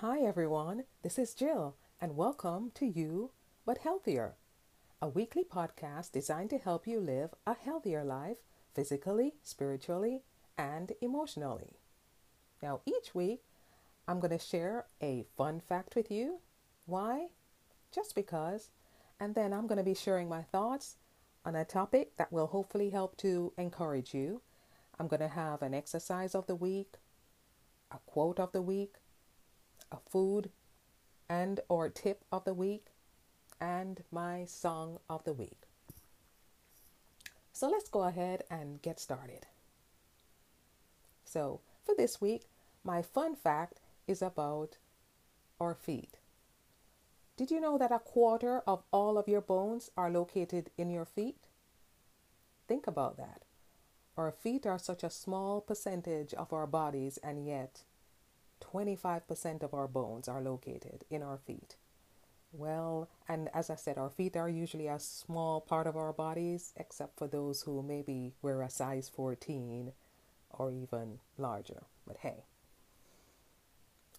Hi, everyone. This is Jill, and welcome to You But Healthier, a weekly podcast designed to help you live a healthier life physically, spiritually, and emotionally. Now, each week, I'm going to share a fun fact with you. Why? Just because. And then I'm going to be sharing my thoughts on a topic that will hopefully help to encourage you. I'm going to have an exercise of the week, a quote of the week, a food and or tip of the week, and my song of the week. So let's go ahead and get started. So, for this week, my fun fact is about our feet. Did you know that a quarter of all of your bones are located in your feet? Think about that. Our feet are such a small percentage of our bodies, and yet 25% of our bones are located in our feet. Well, and as I said, our feet are usually a small part of our bodies, except for those who maybe wear a size 14 or even larger. But hey,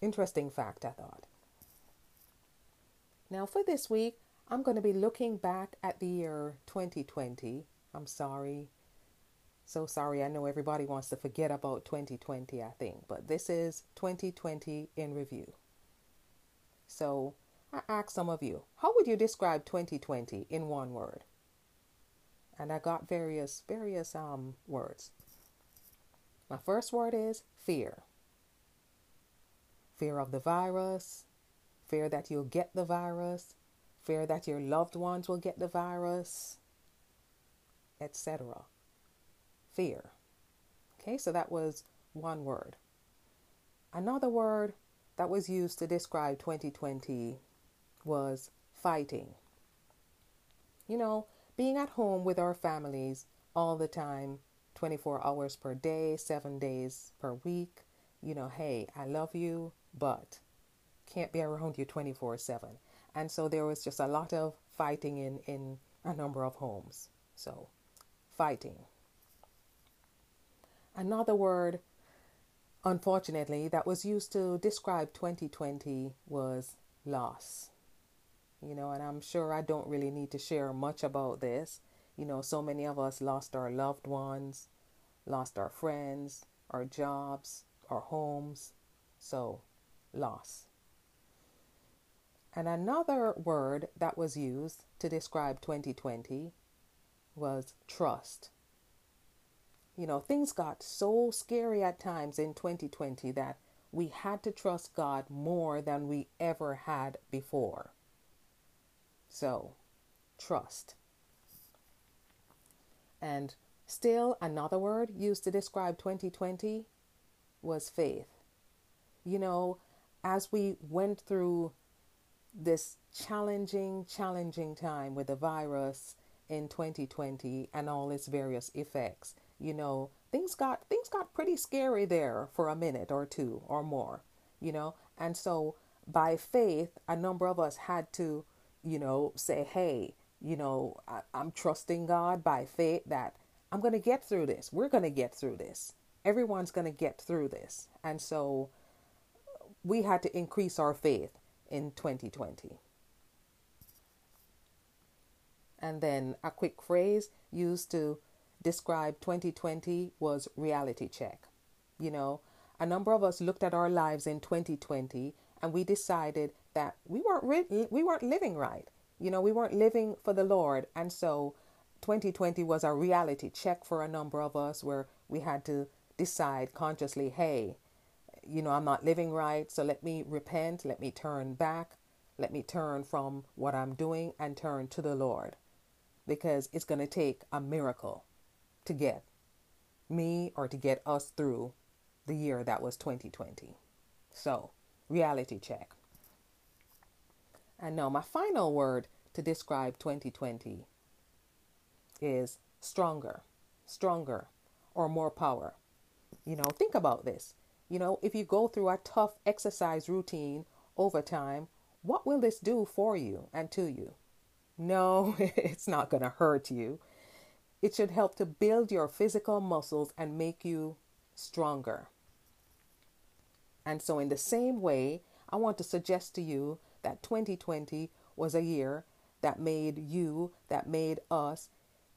interesting fact, I thought. Now, for this week, I'm going to be looking back at the year 2020. I'm sorry. So sorry. I know everybody wants to forget about 2020, I think, but this is 2020 in review. So I asked some of you, how would you describe 2020 in one word? And I got various various um words. My first word is fear. Fear of the virus, fear that you'll get the virus, fear that your loved ones will get the virus, etc. Fear. Okay, so that was one word. Another word that was used to describe 2020 was fighting. You know, being at home with our families all the time, 24 hours per day, seven days per week. You know, hey, I love you, but can't be around you 24 7. And so there was just a lot of fighting in, in a number of homes. So, fighting. Another word, unfortunately, that was used to describe 2020 was loss. You know, and I'm sure I don't really need to share much about this. You know, so many of us lost our loved ones, lost our friends, our jobs, our homes. So, loss. And another word that was used to describe 2020 was trust. You know, things got so scary at times in 2020 that we had to trust God more than we ever had before. So, trust. And still, another word used to describe 2020 was faith. You know, as we went through this challenging, challenging time with the virus in 2020 and all its various effects. You know, things got things got pretty scary there for a minute or two or more, you know. And so by faith, a number of us had to, you know, say, "Hey, you know, I, I'm trusting God by faith that I'm going to get through this. We're going to get through this. Everyone's going to get through this." And so we had to increase our faith in 2020. And then a quick phrase used to describe 2020 was reality check. You know, a number of us looked at our lives in 2020 and we decided that we weren't re- we weren't living right. You know, we weren't living for the Lord, and so 2020 was a reality check for a number of us where we had to decide consciously, hey, you know, I'm not living right, so let me repent, let me turn back, let me turn from what I'm doing and turn to the Lord. Because it's going to take a miracle to get me or to get us through the year that was 2020. So, reality check. And now, my final word to describe 2020 is stronger, stronger, or more power. You know, think about this. You know, if you go through a tough exercise routine over time, what will this do for you and to you? No, it's not going to hurt you. It should help to build your physical muscles and make you stronger. And so, in the same way, I want to suggest to you that 2020 was a year that made you, that made us,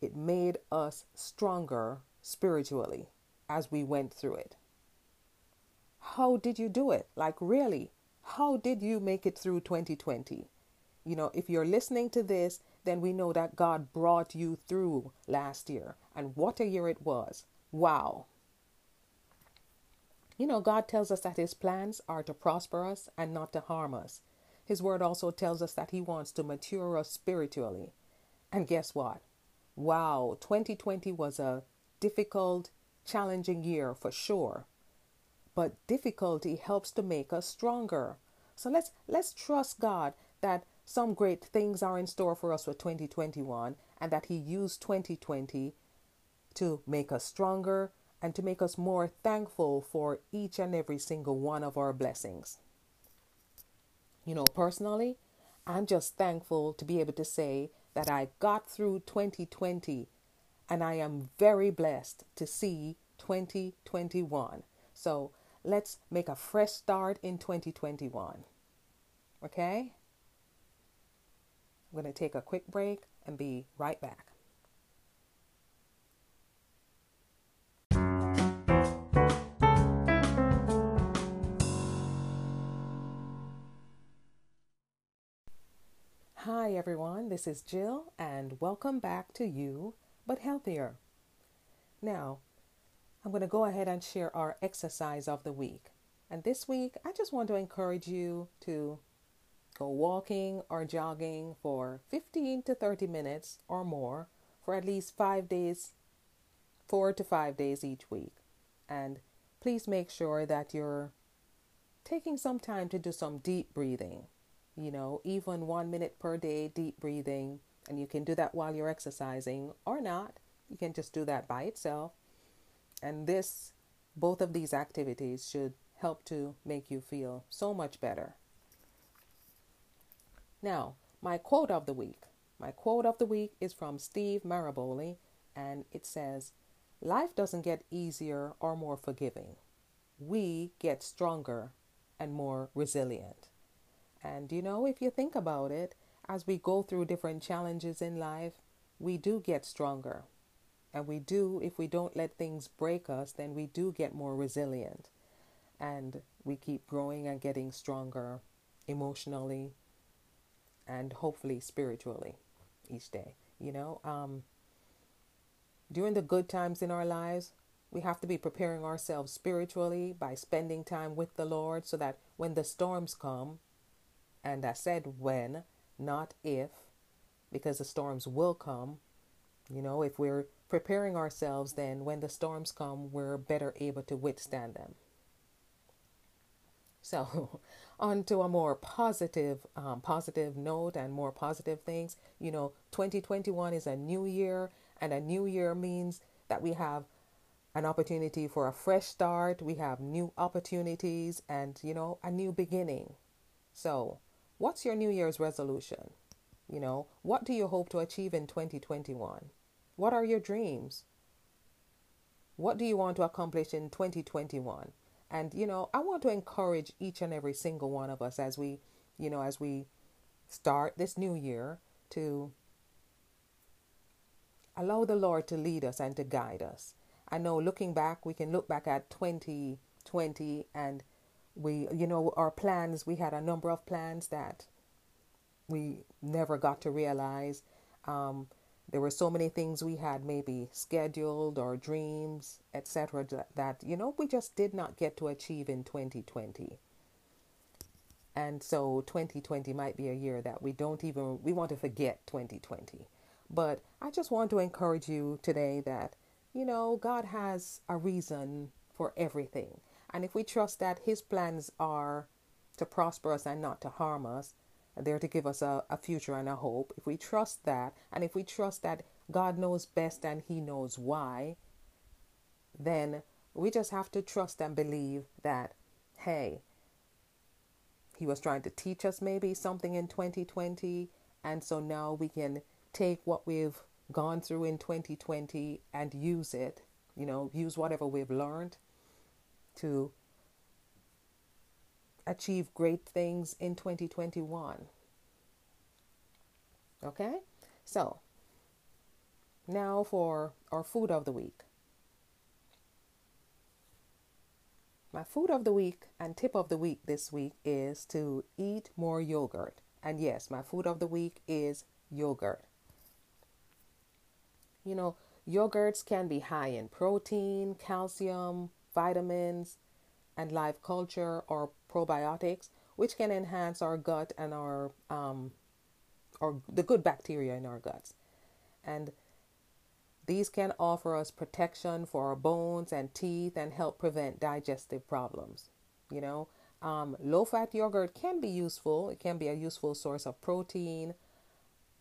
it made us stronger spiritually as we went through it. How did you do it? Like, really? How did you make it through 2020? You know, if you're listening to this, then we know that God brought you through last year. And what a year it was. Wow. You know, God tells us that His plans are to prosper us and not to harm us. His word also tells us that He wants to mature us spiritually. And guess what? Wow, 2020 was a difficult, challenging year for sure. But difficulty helps to make us stronger. So let's let's trust God that some great things are in store for us for 2021 and that He used 2020 to make us stronger, and to make us more thankful for each and every single one of our blessings. You know, personally, I'm just thankful to be able to say that I got through 2020 and I am very blessed to see 2021. So let's make a fresh start in 2021. Okay? I'm going to take a quick break and be right back. Hi, everyone. This is Jill, and welcome back to You But Healthier. Now, I'm going to go ahead and share our exercise of the week. And this week, I just want to encourage you to go walking or jogging for 15 to 30 minutes or more for at least five days, four to five days each week. And please make sure that you're taking some time to do some deep breathing you know, even one minute per day, deep breathing. And you can do that while you're exercising or not. You can just do that by itself. And this, both of these activities should help to make you feel so much better. Now, my quote of the week. My quote of the week is from Steve Maraboli, and it says, Life doesn't get easier or more forgiving. We get stronger and more resilient. And you know, if you think about it, as we go through different challenges in life, we do get stronger. And we do, if we don't let things break us, then we do get more resilient. And we keep growing and getting stronger emotionally and hopefully spiritually each day. You know, um, during the good times in our lives, we have to be preparing ourselves spiritually by spending time with the Lord so that when the storms come, and I said when, not if, because the storms will come. You know, if we're preparing ourselves, then when the storms come, we're better able to withstand them. So, on to a more positive, um, positive note and more positive things. You know, 2021 is a new year, and a new year means that we have an opportunity for a fresh start. We have new opportunities and, you know, a new beginning. So, What's your New Year's resolution? You know, what do you hope to achieve in 2021? What are your dreams? What do you want to accomplish in 2021? And, you know, I want to encourage each and every single one of us as we, you know, as we start this new year to allow the Lord to lead us and to guide us. I know looking back, we can look back at 2020 and we you know our plans we had a number of plans that we never got to realize um, there were so many things we had maybe scheduled or dreams etc that, you know we just did not get to achieve in 2020 and so 2020 might be a year that we don't even we want to forget 2020 but i just want to encourage you today that you know god has a reason for everything. And if we trust that His plans are to prosper us and not to harm us, they're to give us a, a future and a hope, if we trust that, and if we trust that God knows best and He knows why, then we just have to trust and believe that, hey, He was trying to teach us maybe something in 2020, and so now we can take what we've gone through in 2020 and use it, you know, use whatever we've learned to achieve great things in 2021. Okay? So, now for our food of the week. My food of the week and tip of the week this week is to eat more yogurt. And yes, my food of the week is yogurt. You know, yogurts can be high in protein, calcium, vitamins, and live culture or probiotics, which can enhance our gut and our um, or the good bacteria in our guts. And these can offer us protection for our bones and teeth and help prevent digestive problems. You know, um, low fat yogurt can be useful. It can be a useful source of protein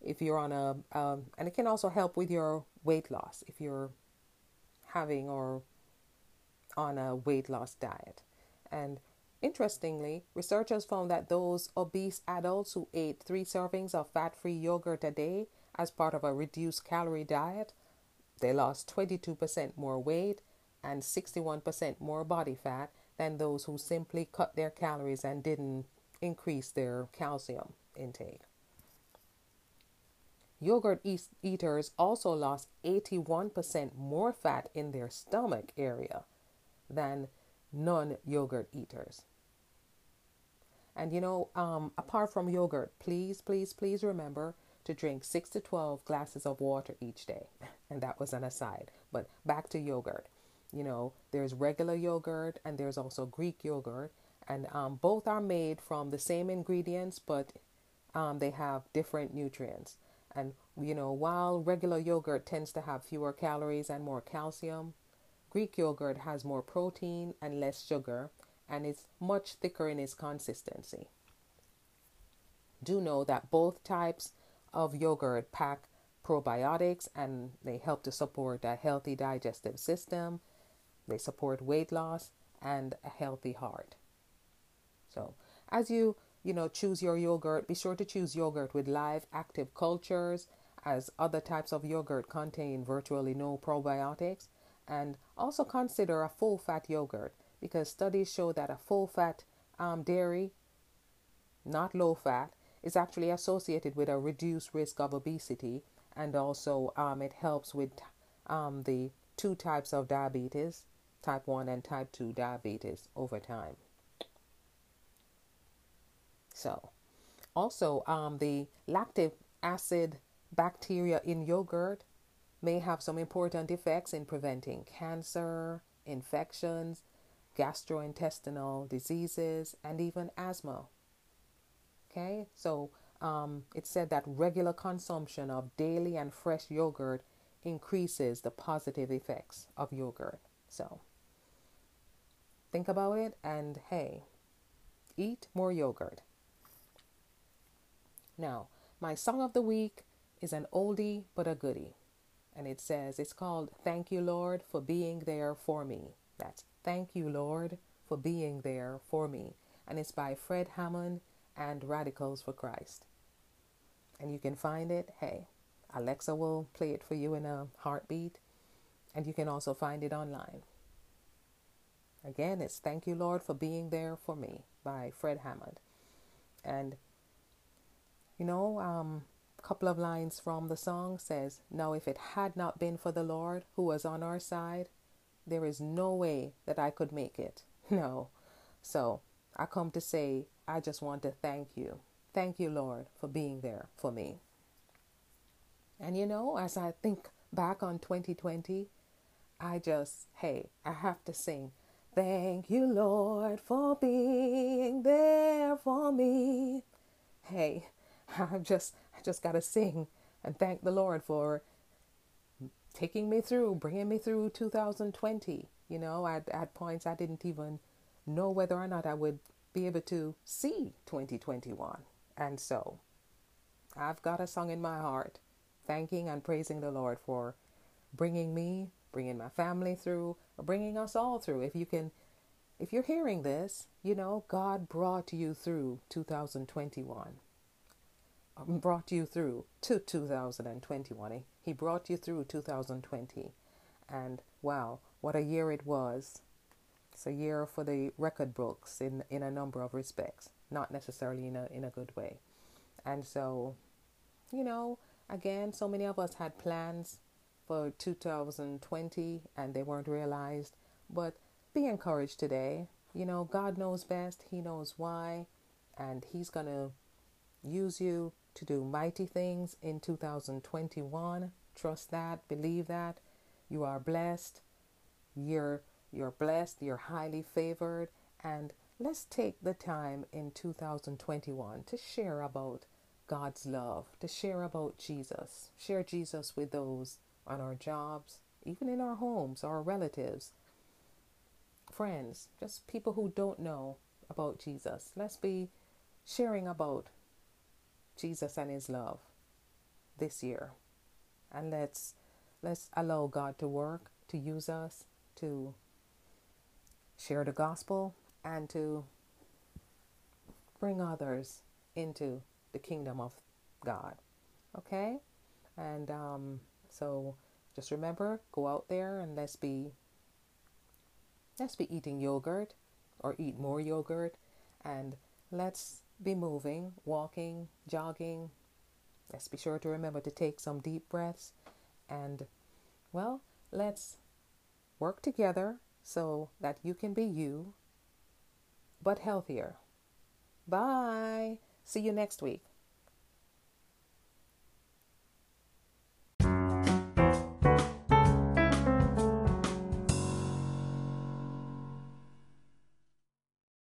if you're on a, um, and it can also help with your weight loss if you're having or on a weight loss diet. And interestingly, researchers found that those obese adults who ate three servings of fat free yogurt a day as part of a reduced calorie diet, they lost 22% more weight and 61% more body fat than those who simply cut their calories and didn't increase their calcium intake. Yogurt eaters also lost 81% more fat in their stomach area than non yogurt eaters. And you know, um, apart from yogurt, please, please, please remember to drink 6 to 12 glasses of water each day. And that was an aside. But back to yogurt. You know, there's regular yogurt and there's also Greek yogurt. And um, both are made from the same ingredients, but um, they have different nutrients. And, you know, while regular yogurt tends to have fewer calories and more calcium, Greek yogurt has more protein and less sugar and is much thicker in its consistency. Do know that both types of yogurt pack probiotics and they help to support a healthy digestive system. They support weight loss and a healthy heart. So, as you, you know, choose your yogurt, be sure to choose yogurt with live active cultures as other types of yogurt contain virtually no probiotics and also consider a full fat yogurt because studies show that a full fat um, dairy, not low fat, is actually associated with a reduced risk of obesity and also um, it helps with um, the two types of diabetes, type 1 and type 2 diabetes over time. So, also, um, the lactic acid bacteria in yogurt may have some important effects in preventing cancer, infections, gastrointestinal diseases, and even asthma. Okay, so um, it said that regular consumption of daily and fresh yogurt increases the positive effects of yogurt. So think about it and hey, eat more yogurt. Now, my song of the week is an oldie but a goodie. And it says, it's called Thank You, Lord, for Being There for Me. That's Thank You, Lord, for Being There for Me. And it's by Fred Hammond and Radicals for Christ and you can find it, hey, Alexa will play it for you in a heartbeat, and you can also find it online. Again, it's Thank You, Lord, for Being There for Me by Fred Hammond. And, you know, um, couple of lines from the song says, Now, if it had not been for the Lord who was on our side, there is no way that I could make it. No. So I come to say, I just want to thank you Thank you, Lord, for being there for me. And you know, as I think back on 2020, I just, hey, I have to sing, Thank you, Lord, for being there for me. Hey, I'm just, I just got to sing and thank the Lord for taking me through, bringing me through 2020. You know, at, at points I didn't even know whether or not I would be able to see 2021. And so, I've got a song in my heart, thanking and praising the Lord for bringing me, bringing my family through, bringing us all through. If you can, if you're hearing this, you know, God brought you through 2021, um, Um, brought you through to 2021. He brought you through 2020. And wow, what a year it was. It's a year for the record books in in a number of respects, not necessarily in a in a good way. And so, you know, again, so many of us had plans for 2020 and they weren't realized. But be encouraged today. You know, God knows best. He knows why. And He's going to use you to do mighty things in 2021. Trust that. Believe that. You are blessed. You're, you're blessed. You're highly favored. And let's take the time in 2021 to share about God's love, to share about Jesus. Share Jesus with those on our jobs, even in our homes, our relatives, friends, just people who don't know about Jesus. Let's be sharing about Jesus and his love this year. And let's let's allow God to work, to use us, to share the gospel and to bring others into the kingdom of God. Okay? And um, so just remember, go out there and let's be let's be eating yogurt or eat more yogurt and let's be moving, walking, jogging. Let's be sure to remember to take some deep breaths and well, let's work together so that you can be you but healthier. Bye. See you next week.